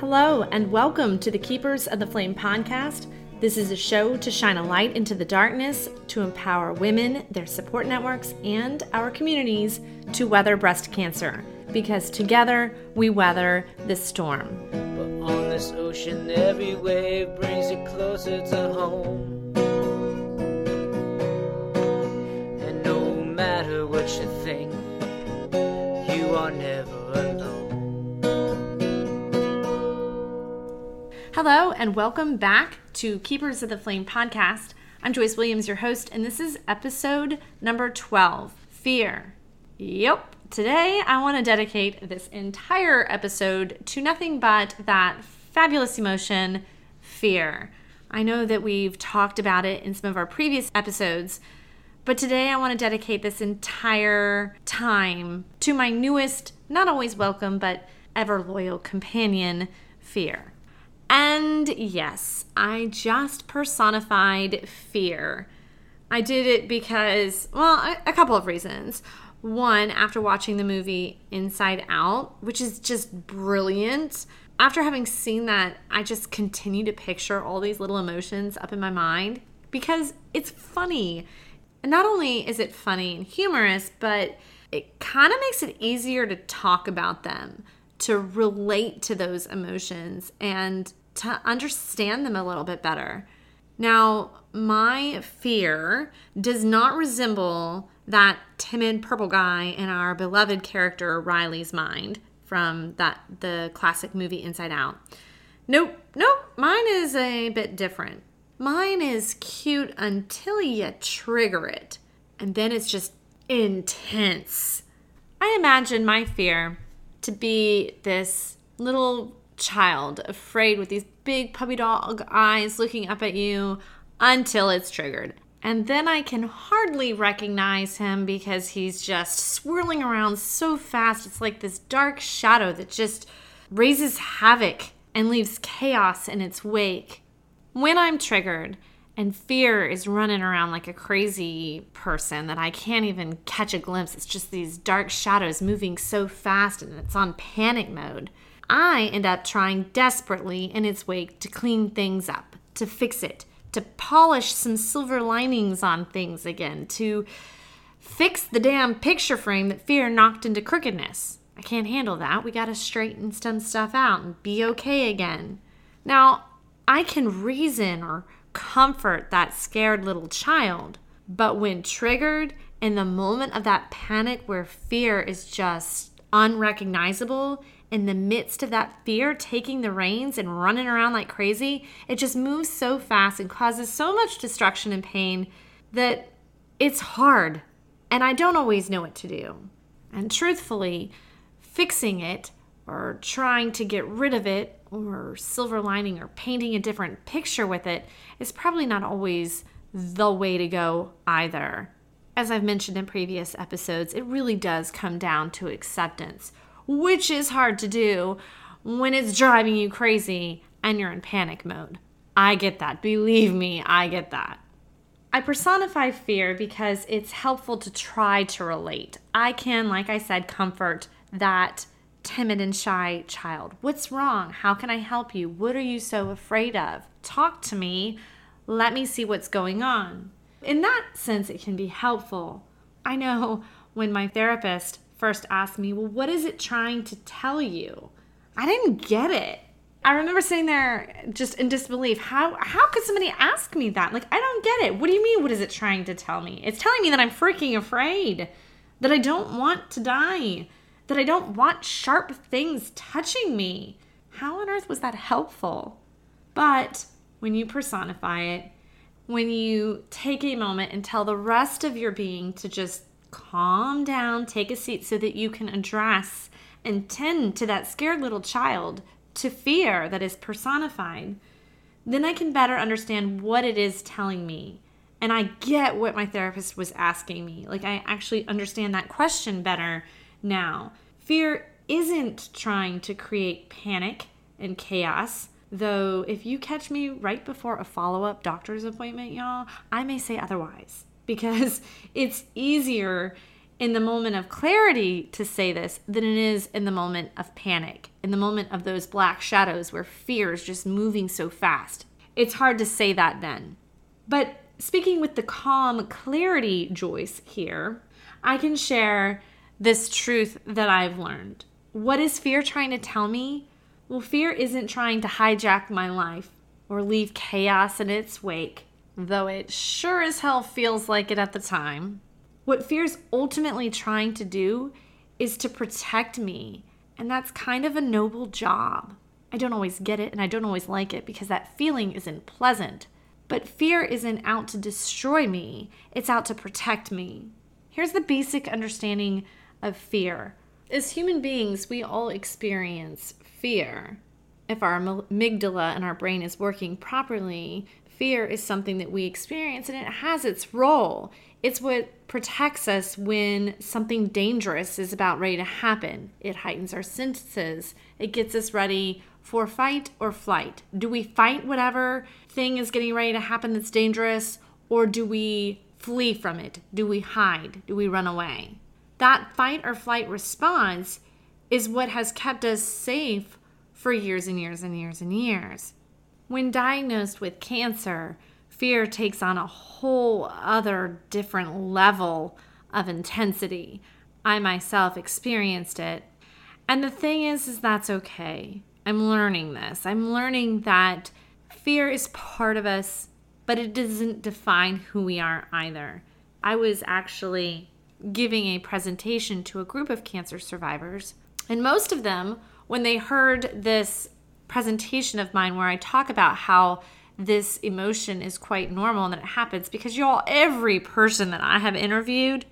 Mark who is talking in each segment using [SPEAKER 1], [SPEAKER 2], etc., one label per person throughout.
[SPEAKER 1] Hello, and welcome to the Keepers of the Flame podcast. This is a show to shine a light into the darkness, to empower women, their support networks, and our communities to weather breast cancer. Because together we weather this storm.
[SPEAKER 2] But on this ocean, every wave brings you closer to home. And no matter what you think, you are never alone.
[SPEAKER 1] Hello, and welcome back to Keepers of the Flame podcast. I'm Joyce Williams, your host, and this is episode number 12 Fear. Yep. Today, I want to dedicate this entire episode to nothing but that fabulous emotion, fear. I know that we've talked about it in some of our previous episodes, but today I want to dedicate this entire time to my newest, not always welcome, but ever loyal companion, fear. And yes, I just personified fear. I did it because, well, a, couple of reasons. One, after watching the movie Inside Out, which is just brilliant, after having seen that, I just continue to picture all these little emotions up in my mind because it's funny. And not only is it funny and humorous, but it kind of makes it easier to talk about them, to relate to those emotions, and to understand them a little bit better. Now, my fear does not resemble that timid purple guy in our beloved character Riley's mind from that the classic movie Inside Out. Nope, nope, mine is a bit different. Mine is cute until you trigger it, and then it's just intense. I imagine my fear to be this little child afraid with these big puppy dog eyes looking up at you until it's triggered. And then I can hardly recognize him because he's just swirling around so fast. It's like this dark shadow that just raises havoc and leaves chaos in its wake. When I'm triggered and fear is running around like a crazy person that I can't even catch a glimpse, it's just these dark shadows moving so fast and it's on panic mode. I end up trying desperately in its wake to clean things up, to fix it, to polish some silver linings on things again, to fix the damn picture frame that fear knocked into crookedness. I can't handle that. We gotta straighten some stuff out and be okay again. Now, I can reason or comfort that scared little child, but when triggered, in the moment of that panic where fear is just unrecognizable, in the midst of that fear taking the reins and running around like crazy, it just moves so fast and causes so much destruction and pain that it's hard. And I don't always know what to do. And truthfully, fixing it or trying to get rid of it or silver lining or painting a different picture with it is probably not always the way to go either. As I've mentioned in previous episodes, it really does come down to acceptance which is hard to do when it's driving you crazy and you're in panic mode. I get that. Believe me, I get that. I personify fear because it's helpful to try to relate. I can, like I said, comfort that timid and shy child. What's wrong? How can I help you? What are you so afraid of? Talk to me. Let me see what's going on. In that sense, it can be helpful. I know when my therapist first asked me, Well, what is it trying to tell you? I didn't get it. I remember sitting there just in disbelief. How how could somebody ask me that? Like I don't get it. What do you mean what is it trying to tell me? It's telling me that I'm freaking afraid. That I don't want to die. That I don't want sharp things touching me. How on earth was that helpful? But when you personify it, when you take a moment and tell the rest of your being to just calm down, take a seat so that you can address and tend to that scared little child, to fear that is personified, then I can better understand what it is telling me. And I get what my therapist was asking me. Like, I actually understand that question better now. Fear isn't trying to create panic and chaos. Though, if you catch me right before a follow up doctor's appointment, y'all, I may say otherwise because it's easier in the moment of clarity to say this than it is in the moment of panic, in the moment of those black shadows where fear is just moving so fast. It's hard to say that then. But speaking with the calm clarity Joyce here, I can share this truth that I've learned. What is fear trying to tell me? Well, fear isn't trying to hijack my life or leave chaos in its wake, though it sure as hell feels like it at the time. What fear's ultimately trying to do is to protect me, and that's kind of a noble job. I don't always get it and I don't always like it because that feeling isn't pleasant. But fear isn't out to destroy me, it's out to protect me. Here's the basic understanding of fear. As human beings, we all experience fear. If our amygdala and our brain is working properly, fear is something that we experience and it has its role. It's what protects us when something dangerous is about ready to happen. It heightens our senses, it gets us ready for fight or flight. Do we fight whatever thing is getting ready to happen that's dangerous, or do we flee from it? Do we hide? Do we run away? That fight or flight response is what has kept us safe for years and years and years and years. When diagnosed with cancer, fear takes on a whole other different level of intensity. I myself experienced it. And the thing is is that's okay. I'm learning this. I'm learning that fear is part of us but it doesn't define who we are either. I was actually giving a presentation to a group of cancer survivors, and most of them, when they heard this presentation of mine where I talk about how this emotion is quite normal and that it happens because y'all, every person that I have interviewed,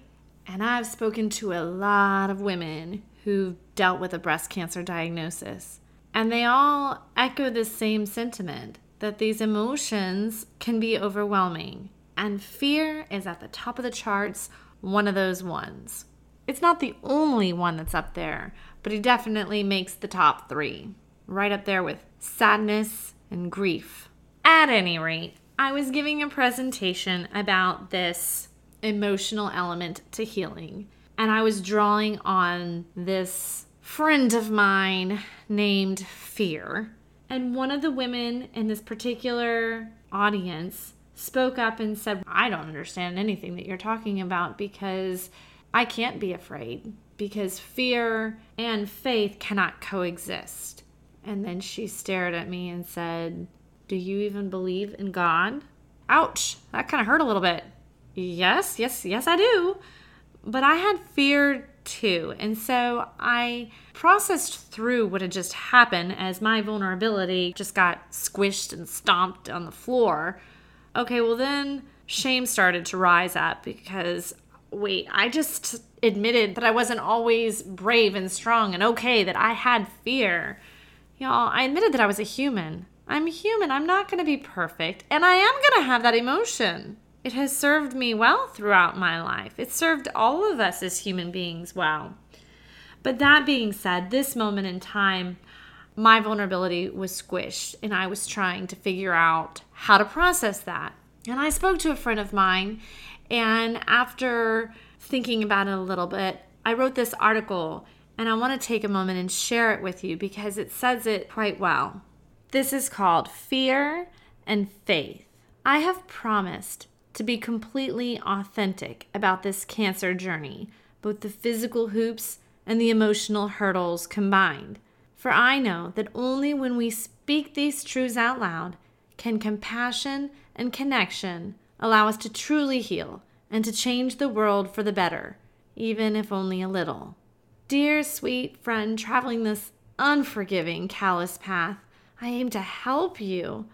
[SPEAKER 1] and I've spoken to a lot of women who've dealt with a breast cancer diagnosis, and they all echo the same sentiment that these emotions can be overwhelming, and fear is at the top of the charts, one of those ones. It's not the only one that's up there, but it definitely makes the top three, right up there with sadness and grief. At any rate, I was giving a presentation about this emotional element to healing, and I was drawing on this friend of mine named Fear and one of the women in this particular audience spoke up and said, I don't understand anything that you're talking about because I can't be afraid because fear and faith cannot coexist. And then she stared at me and said, Do you even believe in God? Ouch, that kind of hurt a little bit. Yes, yes, yes, I do. But I had fear too. And so I processed through what had just happened as my vulnerability just got squished and stomped on the floor. Okay, well, then shame started to rise up because, wait, I just admitted that I wasn't always brave and strong and okay, that I had fear. Y'all, I admitted that I was a human. I'm human. I'm not going to be perfect. And I am going to have that emotion. It has served me well throughout my life. It served all of us as human beings well. But that being said, this moment in time, my vulnerability was squished and I was trying to figure out how to process that. And I spoke to a friend of mine, and after thinking about it a little bit, I wrote this article and I want to take a moment and share it with you because it says it quite well. This is called Fear and Faith. I have promised to be completely authentic about this cancer journey, both the physical hoops and the emotional hurdles combined. For I know that only when we speak these truths out loud can compassion and connection allow us to truly heal and to change the world for the better, even if only a little. Dear sweet friend traveling this unforgiving, callous path, I aim to help you.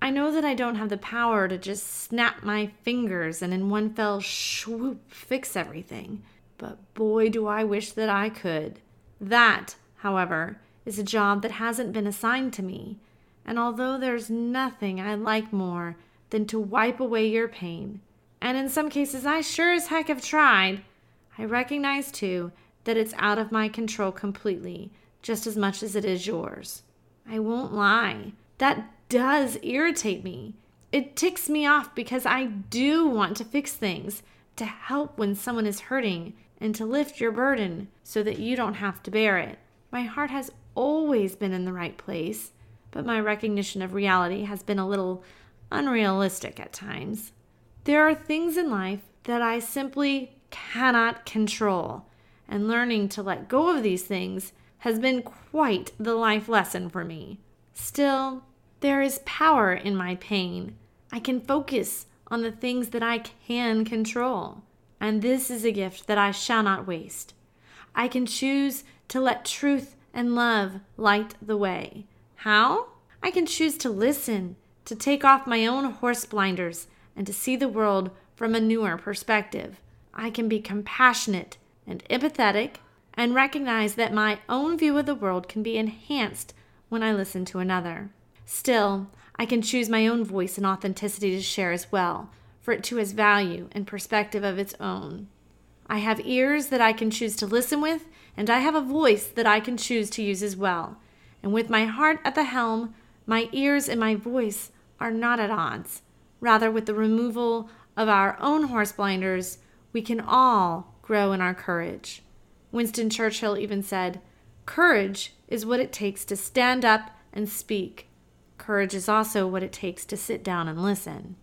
[SPEAKER 1] I know that I don't have the power to just snap my fingers and in one fell swoop fix everything, but boy, do I wish that I could. That, however, is a job that hasn't been assigned to me, and although there's nothing I like more than to wipe away your pain, and in some cases I sure as heck have tried, I recognize too that it's out of my control completely, just as much as it is yours. I won't lie. That does irritate me. It ticks me off because I do want to fix things, to help when someone is hurting, and to lift your burden so that you don't have to bear it. My heart has always been in the right place, but my recognition of reality has been a little unrealistic at times. There are things in life that I simply cannot control, and learning to let go of these things has been quite the life lesson for me. Still, there is power in my pain. I can focus on the things that I can control and this is a gift that I shall not waste. I can choose to let truth and love light the way. How? I can choose to listen, to take off my own horse blinders, and to see the world from a newer perspective. I can be compassionate and empathetic and recognize that my own view of the world can be enhanced when I listen to another. Still, I can choose my own voice and authenticity to share as well, for it too has value and perspective of its own. I have ears that I can choose to listen with, and I have a voice that I can choose to use as well. And with my heart at the helm, my ears and my voice are not at odds. Rather, with the removal of our own horse blinders, we can all grow in our courage. Winston Churchill even said, Courage is what it takes to stand up and speak. Courage is also what it takes to sit down and listen.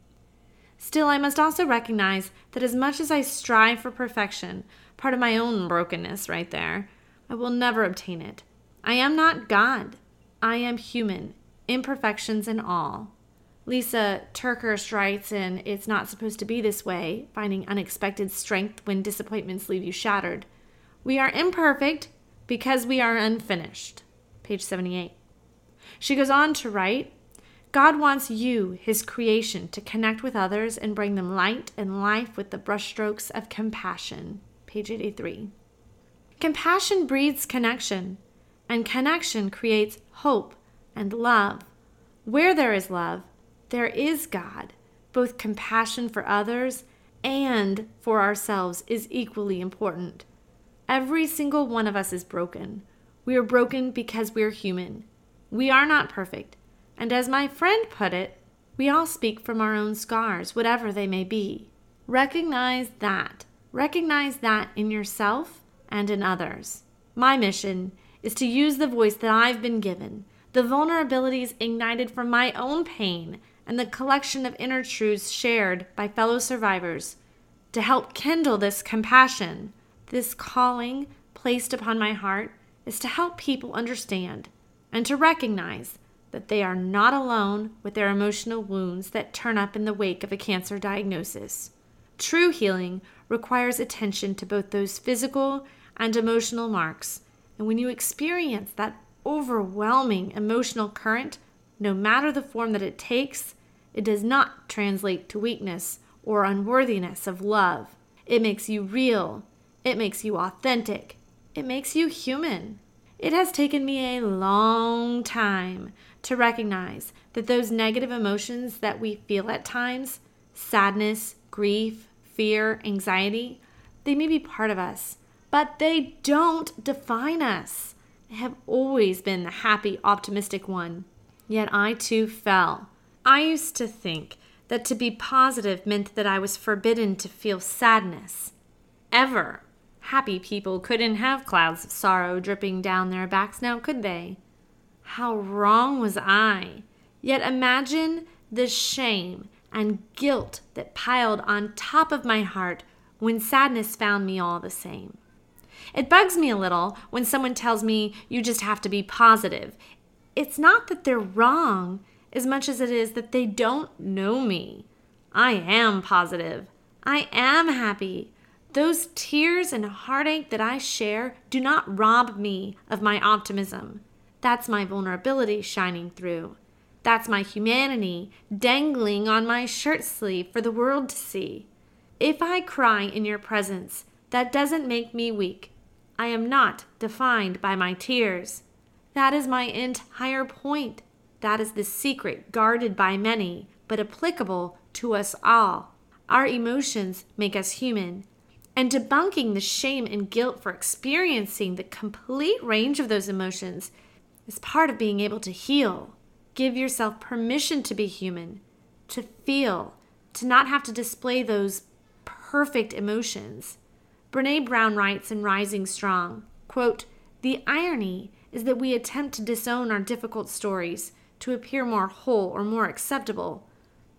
[SPEAKER 1] Still, I must also recognize that as much as I strive for perfection, part of my own brokenness right there, I will never obtain it. I am not God. I am human, imperfections and all. Lysa TerKeurst writes in It's Not Supposed to Be This Way, finding unexpected strength when disappointments leave you shattered. We are imperfect because we are unfinished. Page 78. She goes on to write God wants you, His creation, to connect with others and bring them light and life with the brushstrokes of compassion. Page 83. Compassion breeds connection, and connection creates hope and love. Where there is love, there is God. Both compassion for others and for ourselves is equally important. Every single one of us is broken. We are broken because we're human. We are not perfect and as my friend put it, we all speak from our own scars, whatever they may be. Recognize that. Recognize that in yourself and in others. My mission is to use the voice that I've been given, the vulnerabilities ignited from my own pain, and the collection of inner truths shared by fellow survivors to help kindle this compassion. This calling placed upon my heart is to help people understand and to recognize that they are not alone with their emotional wounds that turn up in the wake of a cancer diagnosis. True healing requires attention to both those physical and emotional marks, and when you experience that overwhelming emotional current, no matter the form that it takes, it does not translate to weakness or unworthiness of love. It makes you real. It makes you authentic. It makes you human. It has taken me a long time to recognize that those negative emotions that we feel at times sadness, grief, fear, anxiety they may be part of us, but they don't define us. I have always been the happy, optimistic one. Yet I too fell. I used to think that to be positive meant that I was forbidden to feel sadness. Ever. Happy people couldn't have clouds of sorrow dripping down their backs now, could they? How wrong was I? Yet imagine the shame and guilt that piled on top of my heart when sadness found me all the same. It bugs me a little when someone tells me you just have to be positive. It's not that they're wrong as much as it is that they don't know me. I am positive. I am happy. Those tears and heartache that I share do not rob me of my optimism. That's my vulnerability shining through. That's my humanity dangling on my shirt sleeve for the world to see. If I cry in your presence, that doesn't make me weak. I am not defined by my tears. That is my entire point. That is the secret guarded by many, but applicable to us all. Our emotions make us human. And debunking the shame and guilt for experiencing the complete range of those emotions is part of being able to heal. Give yourself permission to be human, to feel, to not have to display those perfect emotions. Brene Brown writes in Rising Strong, quote, "The irony is that we attempt to disown our difficult stories to appear more whole or more acceptable,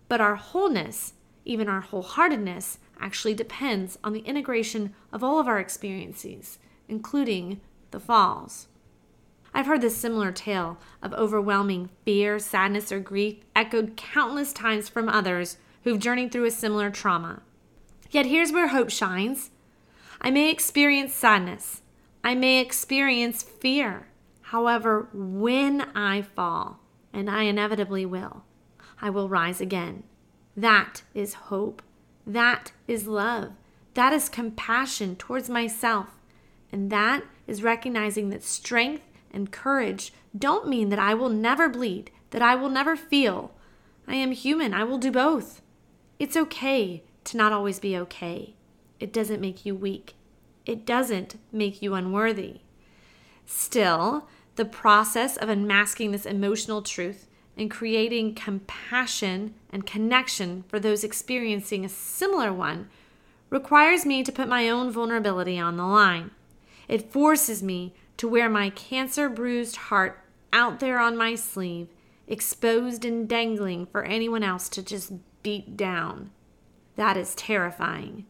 [SPEAKER 1] but our wholeness, even our wholeheartedness, actually depends on the integration of all of our experiences, including the falls." I've heard this similar tale of overwhelming fear, sadness, or grief echoed countless times from others who've journeyed through a similar trauma. Yet here's where hope shines. I may experience sadness. I may experience fear. However, when I fall, and I inevitably will, I will rise again. That is hope. That is love. That is compassion towards myself. And that is recognizing that strength and courage don't mean that I will never bleed, that I will never feel. I am human. I will do both. It's okay to not always be okay. It doesn't make you weak. It doesn't make you unworthy. Still, the process of unmasking this emotional truth and creating compassion and connection for those experiencing a similar one requires me to put my own vulnerability on the line. It forces me to wear my cancer bruised heart out there on my sleeve, exposed and dangling for anyone else to just beat down. That is terrifying.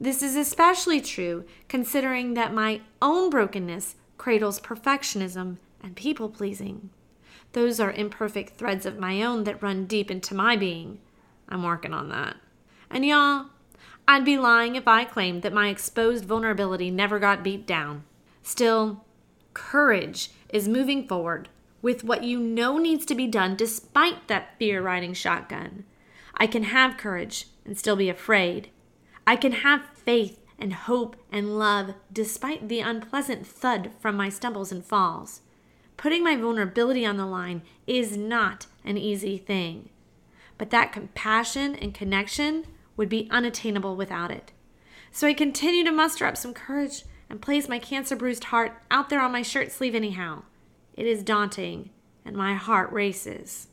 [SPEAKER 1] This is especially true considering that my own brokenness cradles perfectionism and people pleasing. Those are imperfect threads of my own that run deep into my being. I'm working on that. And y'all, I'd be lying if I claimed that my exposed vulnerability never got beat down. Still, Courage is moving forward with what you know needs to be done despite that fear riding shotgun. I can have courage and still be afraid. I can have faith and hope and love despite the unpleasant thud from my stumbles and falls. Putting my vulnerability on the line is not an easy thing, but that compassion and connection would be unattainable without it. So I continue to muster up some courage and place my cancer bruised heart out there on my shirt sleeve anyhow. It is daunting, and my heart races.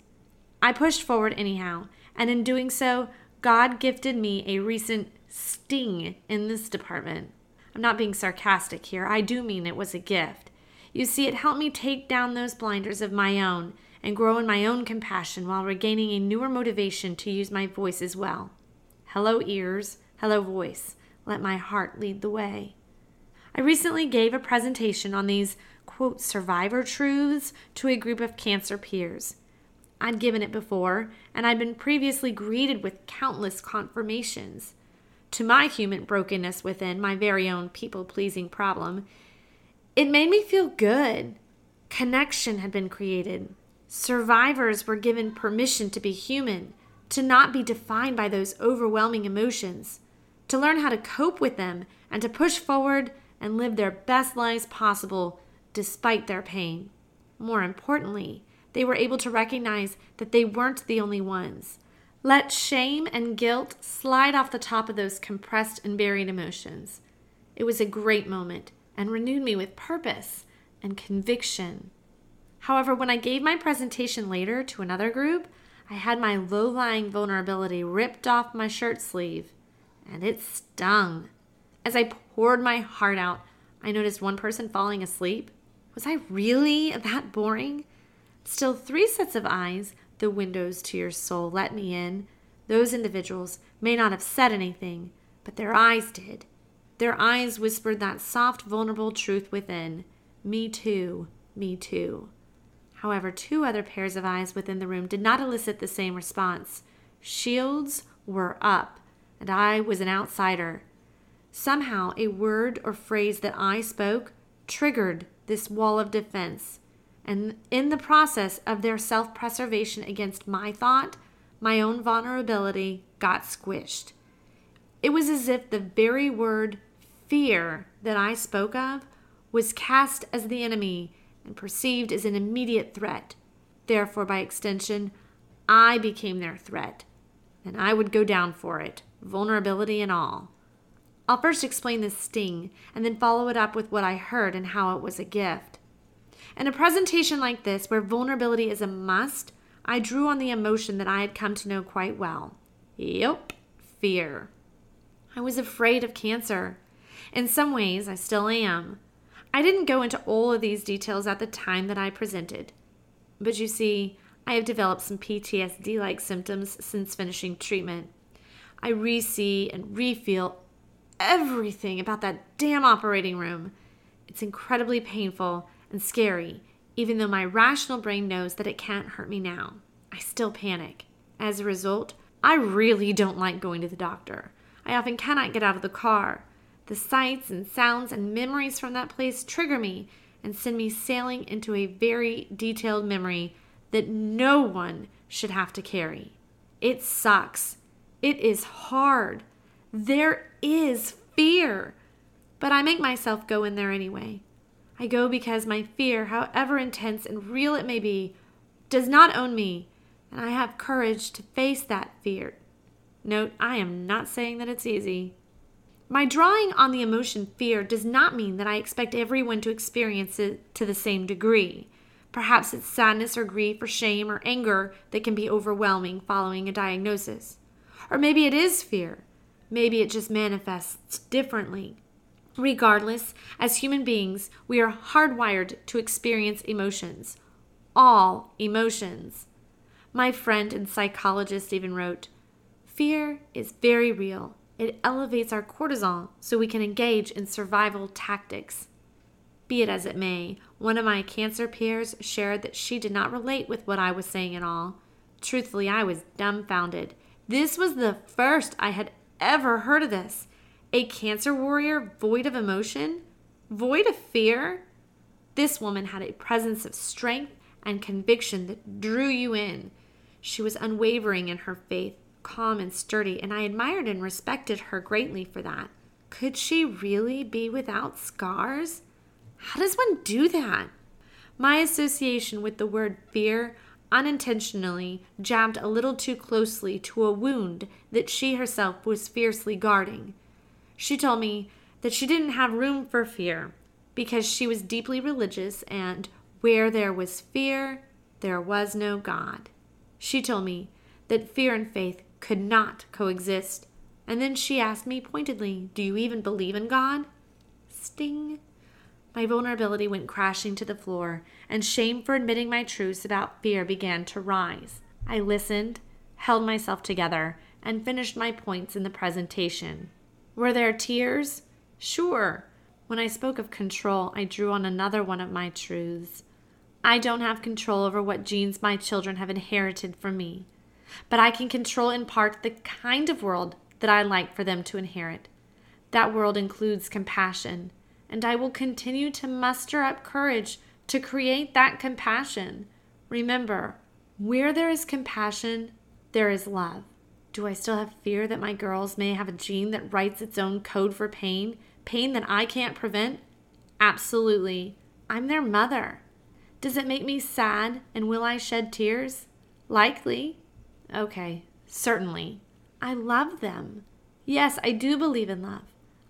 [SPEAKER 1] I pushed forward anyhow, and in doing so, God gifted me a recent sting in this department. I'm not being sarcastic here, I do mean it was a gift. You see, it helped me take down those blinders of my own and grow in my own compassion while regaining a newer motivation to use my voice as well. Hello, ears. Hello, voice. Let my heart lead the way. I recently gave a presentation on these, quote, survivor truths to a group of cancer peers. I'd given it before, and I'd been previously greeted with countless confirmations. To my human brokenness within, my very own people pleasing problem, it made me feel good. Connection had been created. Survivors were given permission to be human, to not be defined by those overwhelming emotions, to learn how to cope with them, and to push forward and live their best lives possible despite their pain. More importantly, they were able to recognize that they weren't the only ones. Let shame and guilt slide off the top of those compressed and buried emotions. It was a great moment and renewed me with purpose and conviction. However, when I gave my presentation later to another group, I had my low lying vulnerability ripped off my shirt sleeve, and it stung. As I poured my heart out, I noticed one person falling asleep. Was I really that boring? Still, three sets of eyes, the windows to your soul, let me in. Those individuals may not have said anything, but their eyes did. Their eyes whispered that soft, vulnerable truth within Me too, me too. However, two other pairs of eyes within the room did not elicit the same response. Shields were up, and I was an outsider. Somehow, a word or phrase that I spoke triggered this wall of defense. And in the process of their self preservation against my thought, my own vulnerability got squished. It was as if the very word fear that I spoke of was cast as the enemy and perceived as an immediate threat. Therefore, by extension, I became their threat, and I would go down for it, vulnerability and all. I'll first explain this sting and then follow it up with what I heard and how it was a gift. In a presentation like this, where vulnerability is a must, I drew on the emotion that I had come to know quite well. Yep, fear. I was afraid of cancer. In some ways, I still am. I didn't go into all of these details at the time that I presented. But you see, I have developed some PTSD like symptoms since finishing treatment. I re see and re feel everything about that damn operating room. It's incredibly painful and scary, even though my rational brain knows that it can't hurt me now. I still panic. As a result, I really don't like going to the doctor. I often cannot get out of the car. The sights and sounds and memories from that place trigger me and send me sailing into a very detailed memory that no one should have to carry. It sucks. It is hard. There is fear. But I make myself go in there anyway. I go because my fear, however intense and real it may be, does not own me, and I have courage to face that fear. Note, I am not saying that it's easy. My drawing on the emotion fear does not mean that I expect everyone to experience it to the same degree. Perhaps it's sadness or grief or shame or anger that can be overwhelming following a diagnosis. Or maybe it is fear. Maybe it just manifests differently. Regardless, as human beings, we are hardwired to experience emotions. All emotions. My friend and psychologist even wrote Fear is very real it elevates our cortisol so we can engage in survival tactics. Be it as it may, one of my cancer peers shared that she did not relate with what I was saying at all. Truthfully, I was dumbfounded. This was the first I had ever heard of this. A cancer warrior void of emotion? Void of fear? This woman had a presence of strength and conviction that drew you in. She was unwavering in her faith, calm and sturdy, and I admired and respected her greatly for that. Could she really be without scars? How does one do that? My association with the word fear unintentionally jabbed a little too closely to a wound that she herself was fiercely guarding. She told me that she didn't have room for fear because she was deeply religious and where there was fear, there was no God. She told me that fear and faith could not coexist. And then she asked me pointedly, Do you even believe in God? Sting. My vulnerability went crashing to the floor, and shame for admitting my truths about fear began to rise. I listened, held myself together, and finished my points in the presentation. Were there tears? Sure. When I spoke of control, I drew on another one of my truths. I don't have control over what genes my children have inherited from me but I can control in part the kind of world that I like for them to inherit. That world includes compassion, and I will continue to muster up courage to create that compassion. Remember, where there is compassion, there is love. Do I still have fear that my girls may have a gene that writes its own code for pain? Pain that I can't prevent? Absolutely. I'm their mother. Does it make me sad and will I shed tears? Likely. Okay, certainly. I love them. Yes, I do believe in love.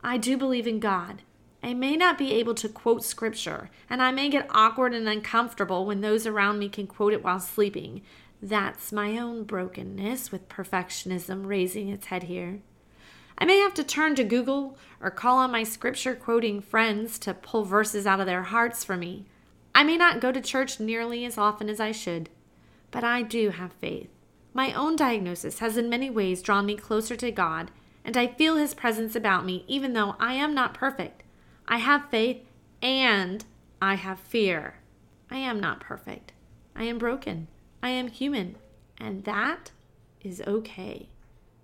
[SPEAKER 1] I do believe in God. I may not be able to quote scripture, and I may get awkward and uncomfortable when those around me can quote it while sleeping. That's my own brokenness with perfectionism raising its head here. I may have to turn to Google or call on my scripture quoting friends to pull verses out of their hearts for me. I may not go to church nearly as often as I should, but I do have faith. My own diagnosis has in many ways drawn me closer to God, and I feel His presence about me even though I am not perfect. I have faith and I have fear. I am not perfect. I am broken. I am human. And that is okay.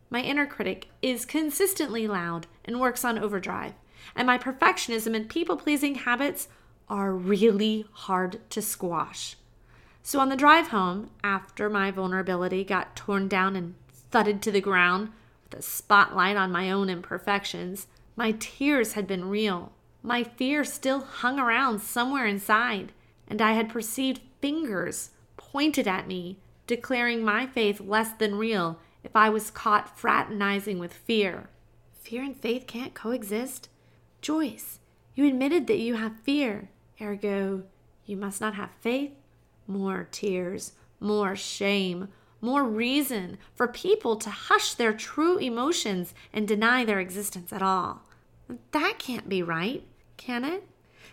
[SPEAKER 1] My inner critic is consistently loud and works on overdrive, and my perfectionism and people pleasing habits are really hard to squash. So on the drive home, after my vulnerability got torn down and thudded to the ground with a spotlight on my own imperfections, my tears had been real. My fear still hung around somewhere inside, and I had perceived fingers pointed at me, declaring my faith less than real if I was caught fraternizing with fear. Fear and faith can't coexist? Joyce, you admitted that you have fear, ergo, you must not have faith? More tears, more shame, more reason for people to hush their true emotions and deny their existence at all. That can't be right, can it?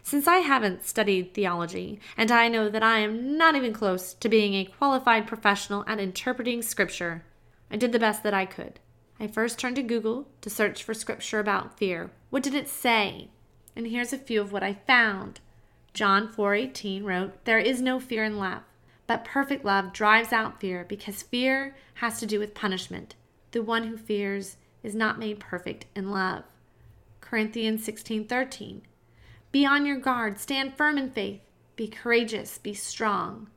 [SPEAKER 1] Since I haven't studied theology, and I know that I am not even close to being a qualified professional at interpreting scripture, I did the best that I could. I first turned to Google to search for scripture about fear. What did it say? And here's a few of what I found. John 4:18 wrote, "There is no fear in love, but perfect love drives out fear because fear has to do with punishment. The one who fears is not made perfect in love." Corinthians 16:13 be on your guard, stand firm in faith, be courageous, be strong.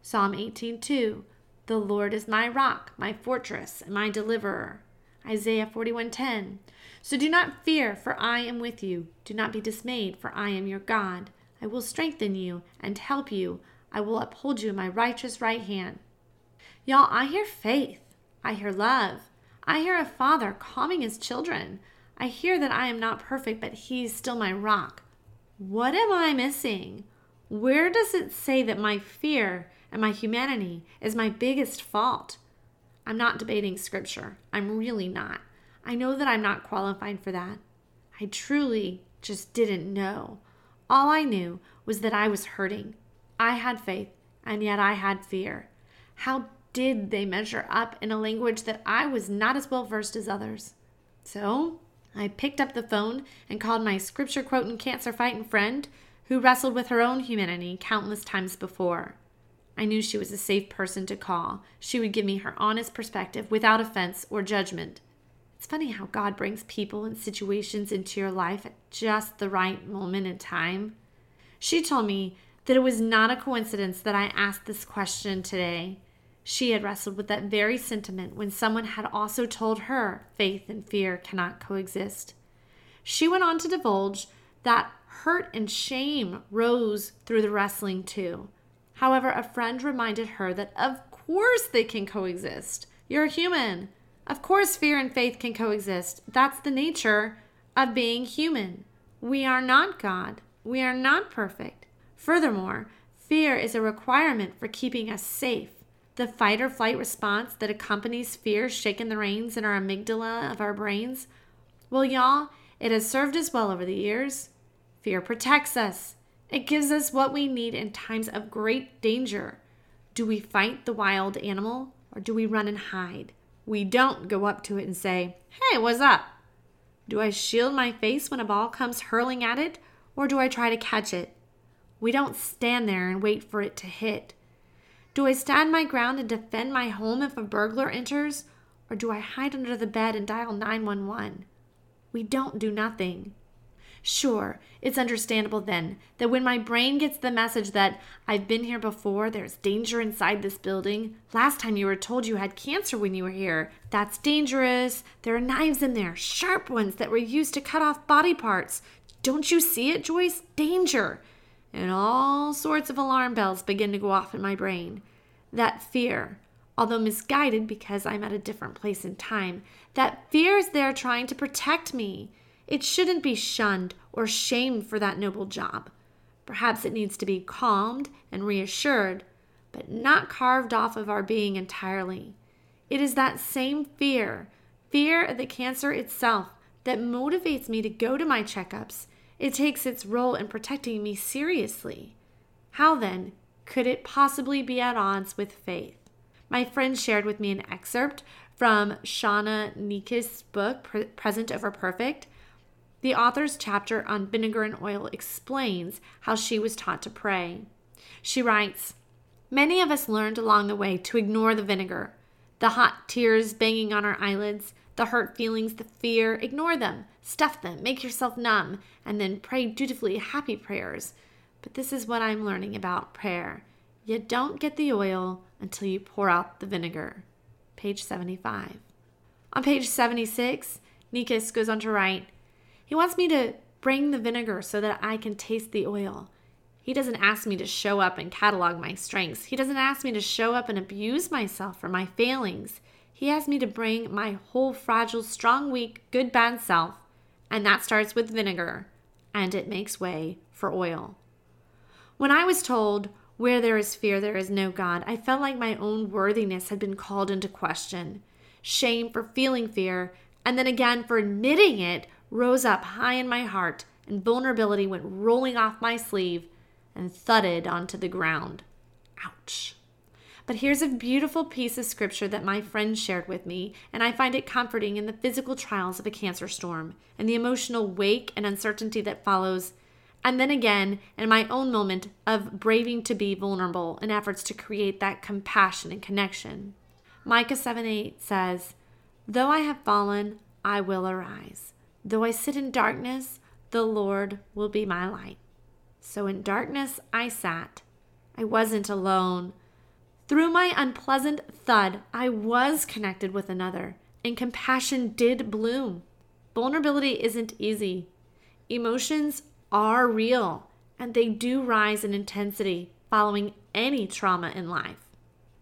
[SPEAKER 1] Psalm 18:2 The Lord is my rock, my fortress, and my deliverer. Isaiah 41:10 So do not fear, for I am with you. Do not be dismayed, for I am your God. I will strengthen you and help you. I will uphold you in my righteous right hand. Y'all, I hear faith. I hear love. I hear a father calming his children. I hear that I am not perfect, but he's still my rock. What am I missing? Where does it say that my fear and my humanity is my biggest fault? I'm not debating scripture. I'm really not. I know that I'm not qualified for that. I truly just didn't know. All I knew was that I was hurting. I had faith, and yet I had fear. How did they measure up in a language that I was not as well versed as others? So I picked up the phone and called my scripture quoting cancer fighting friend who wrestled with her own humanity countless times before. I knew she was a safe person to call. She would give me her honest perspective without offense or judgment. It's funny how God brings people and situations into your life at just the right moment in time. She told me that it was not a coincidence that I asked this question today. She had wrestled with that very sentiment when someone had also told her faith and fear cannot coexist. She went on to divulge that hurt and shame rose through the wrestling too. However, a friend reminded her that of course they can coexist. You're human. Of course, fear and faith can coexist. That's the nature of being human. We are not God. We are not perfect. Furthermore, fear is a requirement for keeping us safe. The fight or flight response that accompanies fear shaking the reins in our amygdala of our brains? Well, y'all, it has served us well over the years. Fear protects us, it gives us what we need in times of great danger. Do we fight the wild animal or do we run and hide? We don't go up to it and say, Hey, what's up? Do I shield my face when a ball comes hurling at it or do I try to catch it? We don't stand there and wait for it to hit. Do I stand my ground and defend my home if a burglar enters? Or do I hide under the bed and dial 911? We don't do nothing. Sure, it's understandable then that when my brain gets the message that I've been here before, there's danger inside this building. Last time you were told you had cancer when you were here. That's dangerous. There are knives in there, sharp ones that were used to cut off body parts. Don't you see it, Joyce? Danger and all sorts of alarm bells begin to go off in my brain. That fear, although misguided because I'm at a different place in time, that fear is there trying to protect me. It shouldn't be shunned or shamed for that noble job. Perhaps it needs to be calmed and reassured, but not carved off of our being entirely. It is that same fear, fear of the cancer itself, that motivates me to go to my checkups it takes its role in protecting me seriously. How then could it possibly be at odds with faith? My friend shared with me an excerpt from Shauna Niequist's book, Present Over Perfect. The author's chapter on vinegar and oil explains how she was taught to pray. She writes Many of us learned along the way to ignore the vinegar, the hot tears banging on our eyelids, the hurt feelings, the fear, ignore them, stuff them, make yourself numb, and then pray dutifully happy prayers. But this is what I'm learning about prayer. You don't get the oil until you pour out the vinegar. Page 75. On page 76, Niequist goes on to write He wants me to bring the vinegar so that I can taste the oil. He doesn't ask me to show up and catalog my strengths. He doesn't ask me to show up and abuse myself for my failings. He asks me to bring my whole fragile, strong, weak, good, bad self, and that starts with vinegar, and it makes way for oil. When I was told, where there is fear, there is no God, I felt like my own worthiness had been called into question. Shame for feeling fear, and then again for admitting it, rose up high in my heart, and vulnerability went rolling off my sleeve and thudded onto the ground. Ouch. But here's a beautiful piece of scripture that my friend shared with me, and I find it comforting in the physical trials of a cancer storm and the emotional wake and uncertainty that follows. And then again, in my own moment of braving to be vulnerable in efforts to create that compassion and connection. Micah 7 8 says, Though I have fallen, I will arise. Though I sit in darkness, the Lord will be my light. So in darkness I sat. I wasn't alone. Through my unpleasant thud, I was connected with another, and compassion did bloom. Vulnerability isn't easy. Emotions are real, and they do rise in intensity following any trauma in life.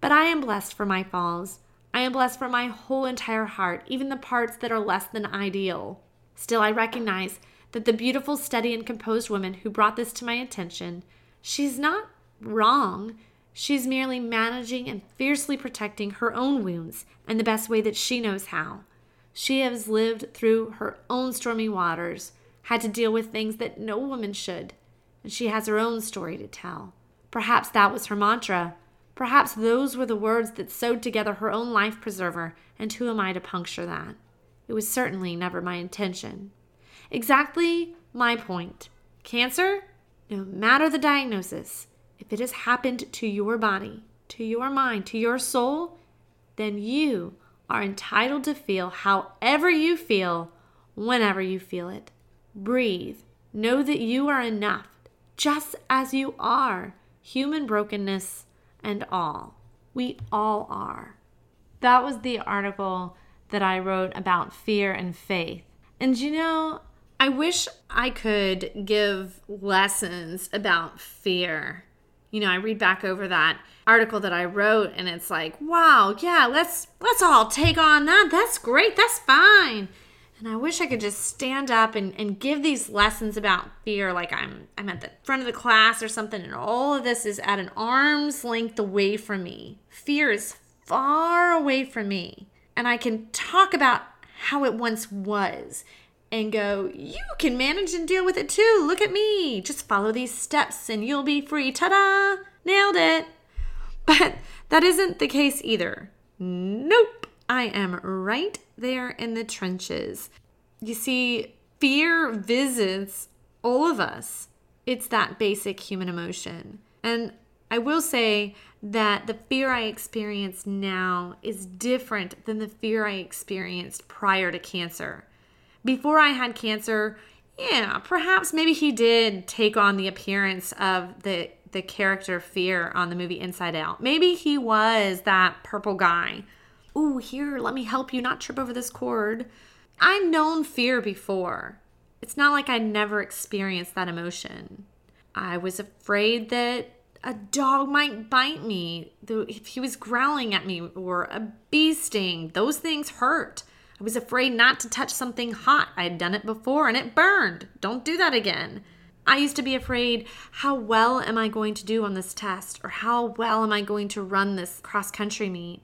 [SPEAKER 1] But I am blessed for my falls. I am blessed for my whole entire heart, even the parts that are less than ideal. Still, I recognize that the beautiful, steady, and composed woman who brought this to my attention, she's not wrong. She's merely managing and fiercely protecting her own wounds in the best way that she knows how. She has lived through her own stormy waters, had to deal with things that no woman should, and she has her own story to tell. Perhaps that was her mantra. Perhaps those were the words that sewed together her own life preserver, and who am I to puncture that? It was certainly never my intention. Exactly my point. Cancer, no matter the diagnosis, if it has happened to your body, to your mind, to your soul, then you are entitled to feel however you feel, whenever you feel it. Breathe. Know that you are enough, just as you are, human brokenness and all. We all are. That was the article that I wrote about fear and faith. And you know, I wish I could give lessons about fear you know, I read back over that article that I wrote and it's like, wow, yeah, let's let's all take on that. That's great. That's fine. And I wish I could just stand up and, and give these lessons about fear like I'm I'm at the front of the class or something and all of this is at an arm's length away from me. Fear is far away from me. And I can talk about how it once was and go, You can manage and deal with it too. Look at me. Just follow these steps and you'll be free. Ta da! Nailed it. But that isn't the case either. Nope. I am right there in the trenches. You see, fear visits all of us. It's that basic human emotion. And I will say that the fear I experience now is different than the fear I experienced prior to cancer before I had cancer, yeah, perhaps maybe he did take on the appearance of the the character Fear on the movie Inside Out. Maybe he was that purple guy. Ooh, here, let me help you not trip over this cord. I've known fear before. It's not like I never experienced that emotion. I was afraid that a dog might bite me, if he was growling at me, or a bee sting. Those things hurt. I was afraid not to touch something hot. I had done it before and it burned. Don't do that again. I used to be afraid how well am I going to do on this test or how well am I going to run this cross country meet.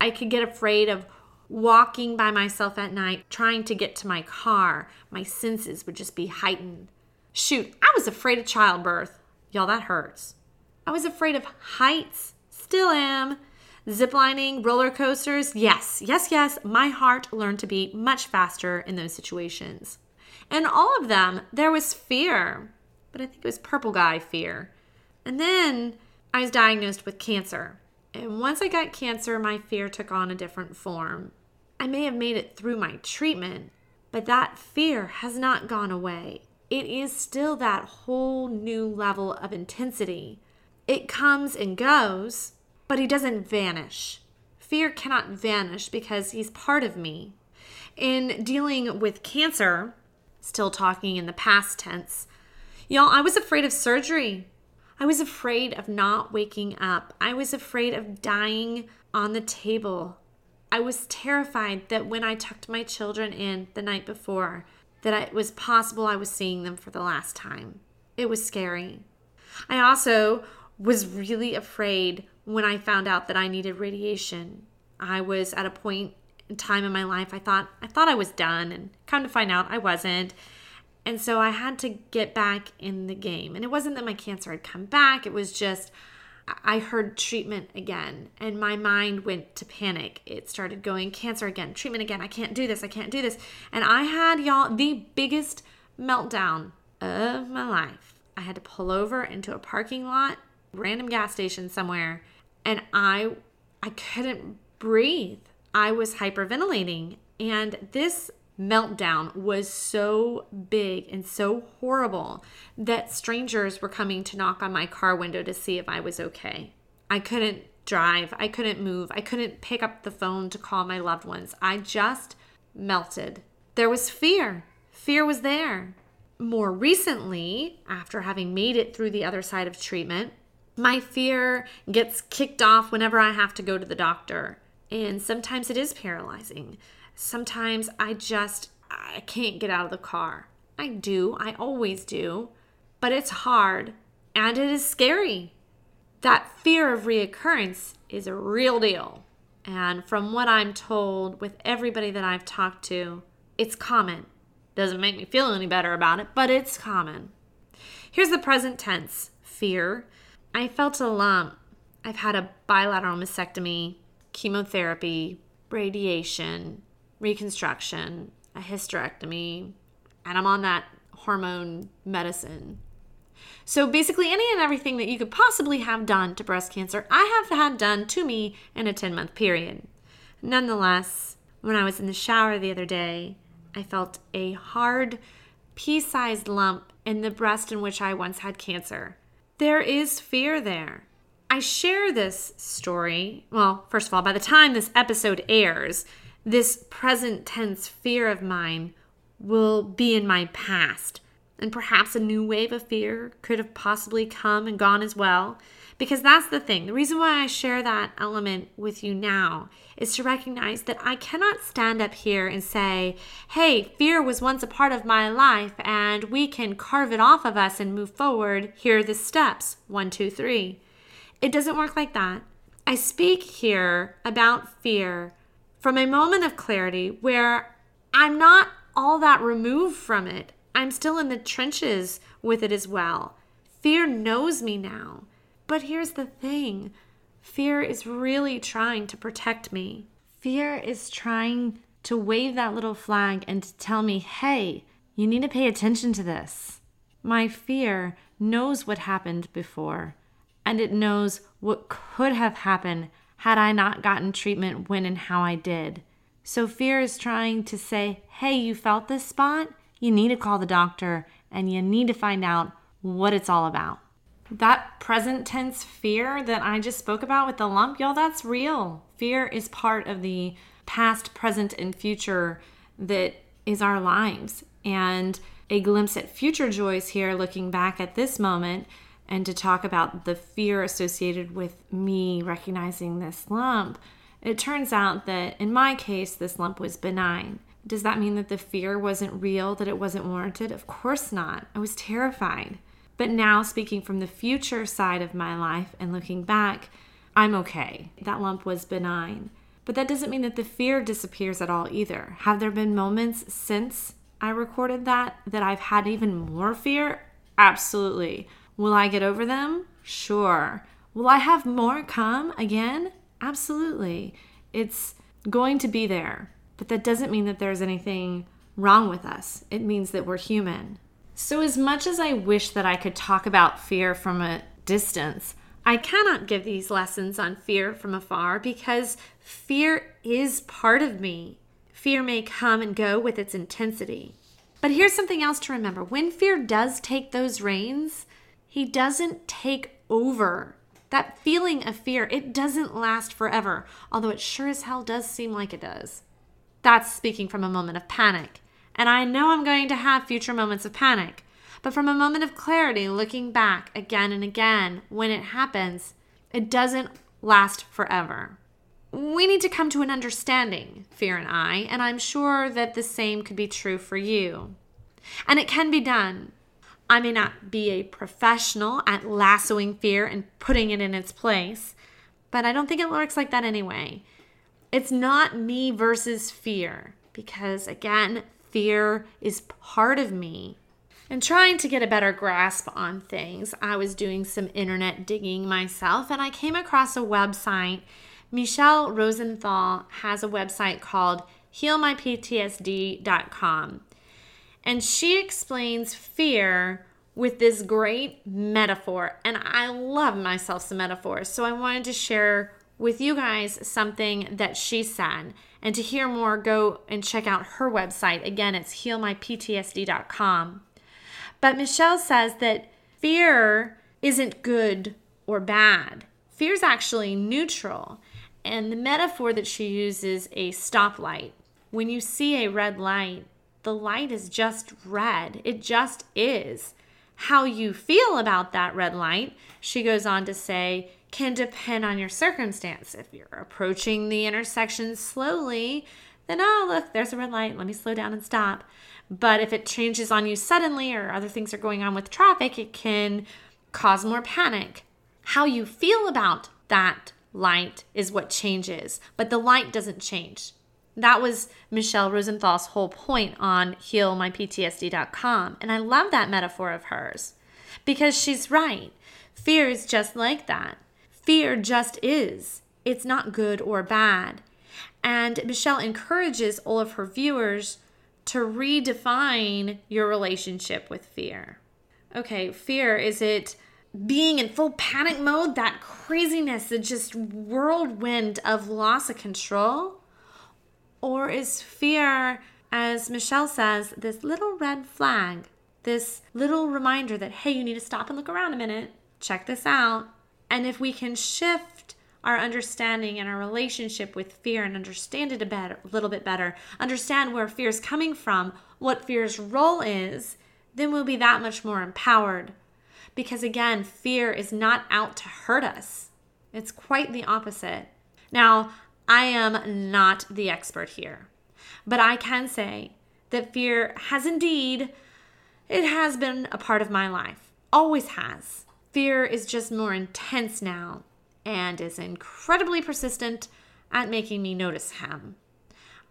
[SPEAKER 1] I could get afraid of walking by myself at night trying to get to my car. My senses would just be heightened. Shoot, I was afraid of childbirth. Y'all, that hurts. I was afraid of heights. Still am. Ziplining, roller coasters, yes, yes, yes, my heart learned to beat much faster in those situations. And all of them, there was fear, but I think it was purple guy fear. And then I was diagnosed with cancer. And once I got cancer, my fear took on a different form. I may have made it through my treatment, but that fear has not gone away. It is still that whole new level of intensity. It comes and goes, but he doesn't vanish. Fear cannot vanish because he's part of me. In dealing with cancer, still talking in the past tense, y'all, I was afraid of surgery. I was afraid of not waking up. I was afraid of dying on the table. I was terrified that when I tucked my children in the night before, that it was possible I was seeing them for the last time. It was scary. I also was really afraid when I found out that I needed radiation. I was at a point in time in my life, I thought I thought I was done, and come to find out, I wasn't. And so I had to get back in the game. And it wasn't that my cancer had come back; it was just I heard treatment again, and my mind went to panic. It started going cancer again, treatment again. I can't do this. I can't do this. And I had y'all the biggest meltdown of my life. I had to pull over into a parking lot, random gas station somewhere, and I I couldn't breathe. I was hyperventilating, and this meltdown was so big and so horrible that strangers were coming to knock on my car window to see if I was okay. I couldn't drive, I couldn't move, I couldn't pick up the phone to call my loved ones. I just melted. There was fear. Fear was there. More recently, after having made it through the other side of treatment, my fear gets kicked off whenever I have to go to the doctor. And sometimes it is paralyzing. Sometimes I just I can't get out of the car. I do. I always do. But it's hard and it is scary. That fear of reoccurrence is a real deal. And from what I'm told with everybody that I've talked to, it's common. Doesn't make me feel any better about it, but it's common. Here's the present tense fear. I felt a lump. I've had a bilateral mastectomy, chemotherapy, radiation, reconstruction, a hysterectomy, and I'm on that hormone medicine. So basically, any and everything that you could possibly have done to breast cancer, I have had done to me in a 10 month period. Nonetheless, when I was in the shower the other day, I felt a hard, pea sized lump in the breast in which I once had cancer. There is fear there. I share this story. Well, first of all, by the time this episode airs, this present tense fear of mine will be in my past. And perhaps a new wave of fear could have possibly come and gone as well. Because that's the thing. The reason why I share that element with you now is to recognize that I cannot stand up here and say, hey, fear was once a part of my life and we can carve it off of us and move forward. Here are the steps one, two, three. It doesn't work like that. I speak here about fear from a moment of clarity where I'm not all that removed from it. I'm still in the trenches with it as well. Fear knows me now. But here's the thing fear is really trying to protect me. Fear is trying to wave that little flag and to tell me, hey, you need to pay attention to this. My fear knows what happened before, and it knows what could have happened had I not gotten treatment when and how I did. So fear is trying to say, hey, you felt this spot? You need to call the doctor and you need to find out what it's all about. That present tense fear that I just spoke about with the lump, y'all, that's real. Fear is part of the past, present, and future that is our lives. And a glimpse at future joys here, looking back at this moment, and to talk about the fear associated with me recognizing this lump, it turns out that in my case, this lump was benign. Does that mean that the fear wasn't real, that it wasn't warranted? Of course not. I was terrified. But now, speaking from the future side of my life and looking back, I'm okay. That lump was benign. But that doesn't mean that the fear disappears at all either. Have there been moments since I recorded that that I've had even more fear? Absolutely. Will I get over them? Sure. Will I have more come again? Absolutely. It's going to be there. But that doesn't mean that there's anything wrong with us. It means that we're human. So, as much as I wish that I could talk about fear from a distance, I cannot give these lessons on fear from afar because fear is part of me. Fear may come and go with its intensity. But here's something else to remember when fear does take those reins, he doesn't take over. That feeling of fear, it doesn't last forever, although it sure as hell does seem like it does. That's speaking from a moment of panic. And I know I'm going to have future moments of panic, but from a moment of clarity, looking back again and again when it happens, it doesn't last forever. We need to come to an understanding, Fear and I, and I'm sure that the same could be true for you. And it can be done. I may not be a professional at lassoing fear and putting it in its place, but I don't think it works like that anyway. It's not me versus fear because, again, fear is part of me. And trying to get a better grasp on things, I was doing some internet digging myself and I came across a website. Michele Rosenthal has a website called healmyptsd.com. And she explains fear with this great metaphor. And I love myself some metaphors. So I wanted to share with you guys something that she said. And to hear more, go and check out her website. Again, it's healmyptsd.com. But Michele says that fear isn't good or bad. Fear is actually neutral. And the metaphor that she uses a stoplight. When you see a red light, the light is just red. It just is. How you feel about that red light, she goes on to say, can depend on your circumstance. If you're approaching the intersection slowly, then oh, look, there's a red light. Let me slow down and stop. But if it changes on you suddenly or other things are going on with traffic, it can cause more panic. How you feel about that light is what changes, but the light doesn't change. That was Michele Rosenthal's whole point on healmyptsd.com. And I love that metaphor of hers because she's right. Fear is just like that. Fear just is. It's not good or bad. And Michele encourages all of her viewers to redefine your relationship with fear. Okay, fear is it being in full panic mode, that craziness, the just whirlwind of loss of control? Or is fear, as Michele says, this little red flag, this little reminder that, hey, you need to stop and look around a minute, check this out. And if we can shift our understanding and our relationship with fear and understand it a, a little bit better, understand where fear is coming from, what fear's role is, then we'll be that much more empowered. Because again, fear is not out to hurt us, it's quite the opposite. Now, I am not the expert here, but I can say that fear has indeed it has been a part of my life. Always has. Fear is just more intense now and is incredibly persistent at making me notice him.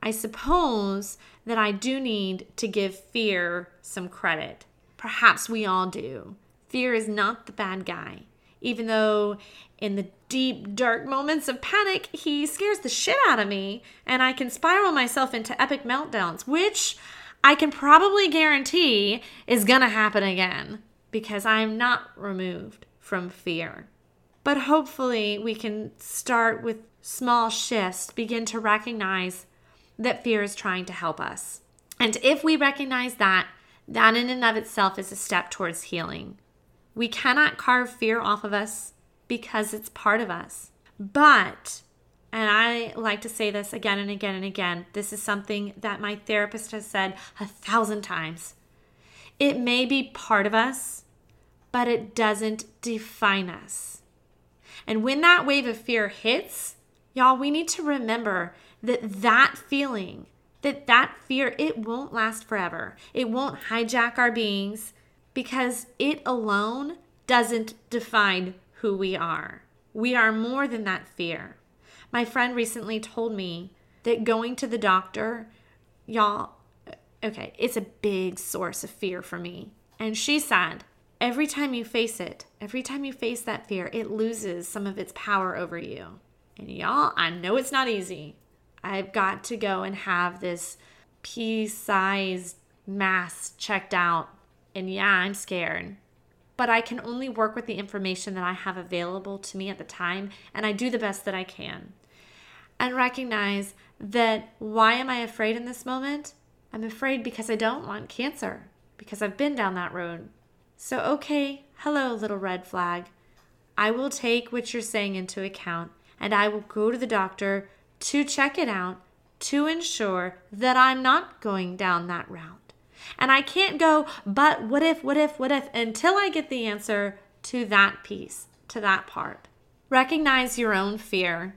[SPEAKER 1] I suppose that I do need to give fear some credit. Perhaps we all do. Fear is not the bad guy, even though in the deep, dark moments of panic, he scares the shit out of me, and I can spiral myself into epic meltdowns, which I can probably guarantee is gonna happen again because I'm not removed from fear. But hopefully, we can start with small shifts, begin to recognize that fear is trying to help us. And if we recognize that, that in and of itself is a step towards healing. We cannot carve fear off of us because it's part of us. But, and I like to say this again and again and again, this is something that my therapist has said a thousand times. It may be part of us, but it doesn't define us. And when that wave of fear hits, y'all, we need to remember that that feeling, that that fear, it won't last forever. It won't hijack our beings because it alone doesn't define who we are. We are more than that fear. My friend recently told me that going to the doctor, y'all, okay, it's a big source of fear for me. And she said, every time you face it, every time you face that fear, it loses some of its power over you. And y'all, I know it's not easy. I've got to go and have this pea sized mass checked out. And yeah, I'm scared. But I can only work with the information that I have available to me at the time, and I do the best that I can. And recognize that why am I afraid in this moment? I'm afraid because I don't want cancer, because I've been down that road. So, okay, hello, little red flag. I will take what you're saying into account and I will go to the doctor to check it out to ensure that I'm not going down that route. And I can't go, but what if, what if, what if, until I get the answer to that piece, to that part. Recognize your own fear,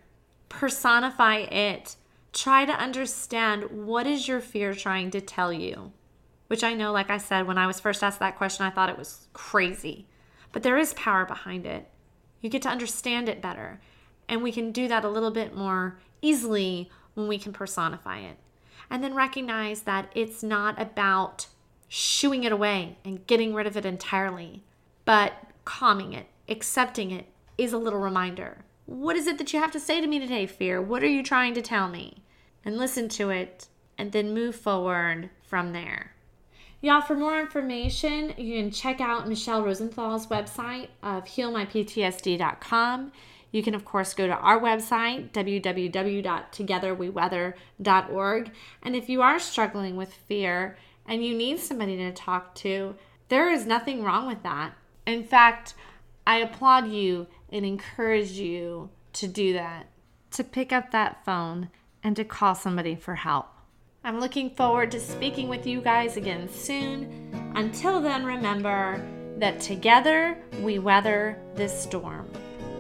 [SPEAKER 1] personify it, try to understand what is your fear trying to tell you which I know, like I said, when I was first asked that question, I thought it was crazy. But there is power behind it. You get to understand it better. And we can do that a little bit more easily when we can personify it. And then recognize that it's not about shooing it away and getting rid of it entirely, but calming it, accepting it is a little reminder. What is it that you have to say to me today, fear? What are you trying to tell me? And listen to it and then move forward from there. Y'all, for more information, you can check out Michele Rosenthal's website of healmyptsd.com. You can, of course, go to our website, www.togetherweweather.org. And if you are struggling with fear and you need somebody to talk to, there is nothing wrong with that. In fact, I applaud you and encourage you to do that, to pick up that phone and to call somebody for help. I'm looking forward to speaking with you guys again soon. Until then, remember that together we weather this storm.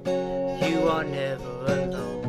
[SPEAKER 2] You are never alone.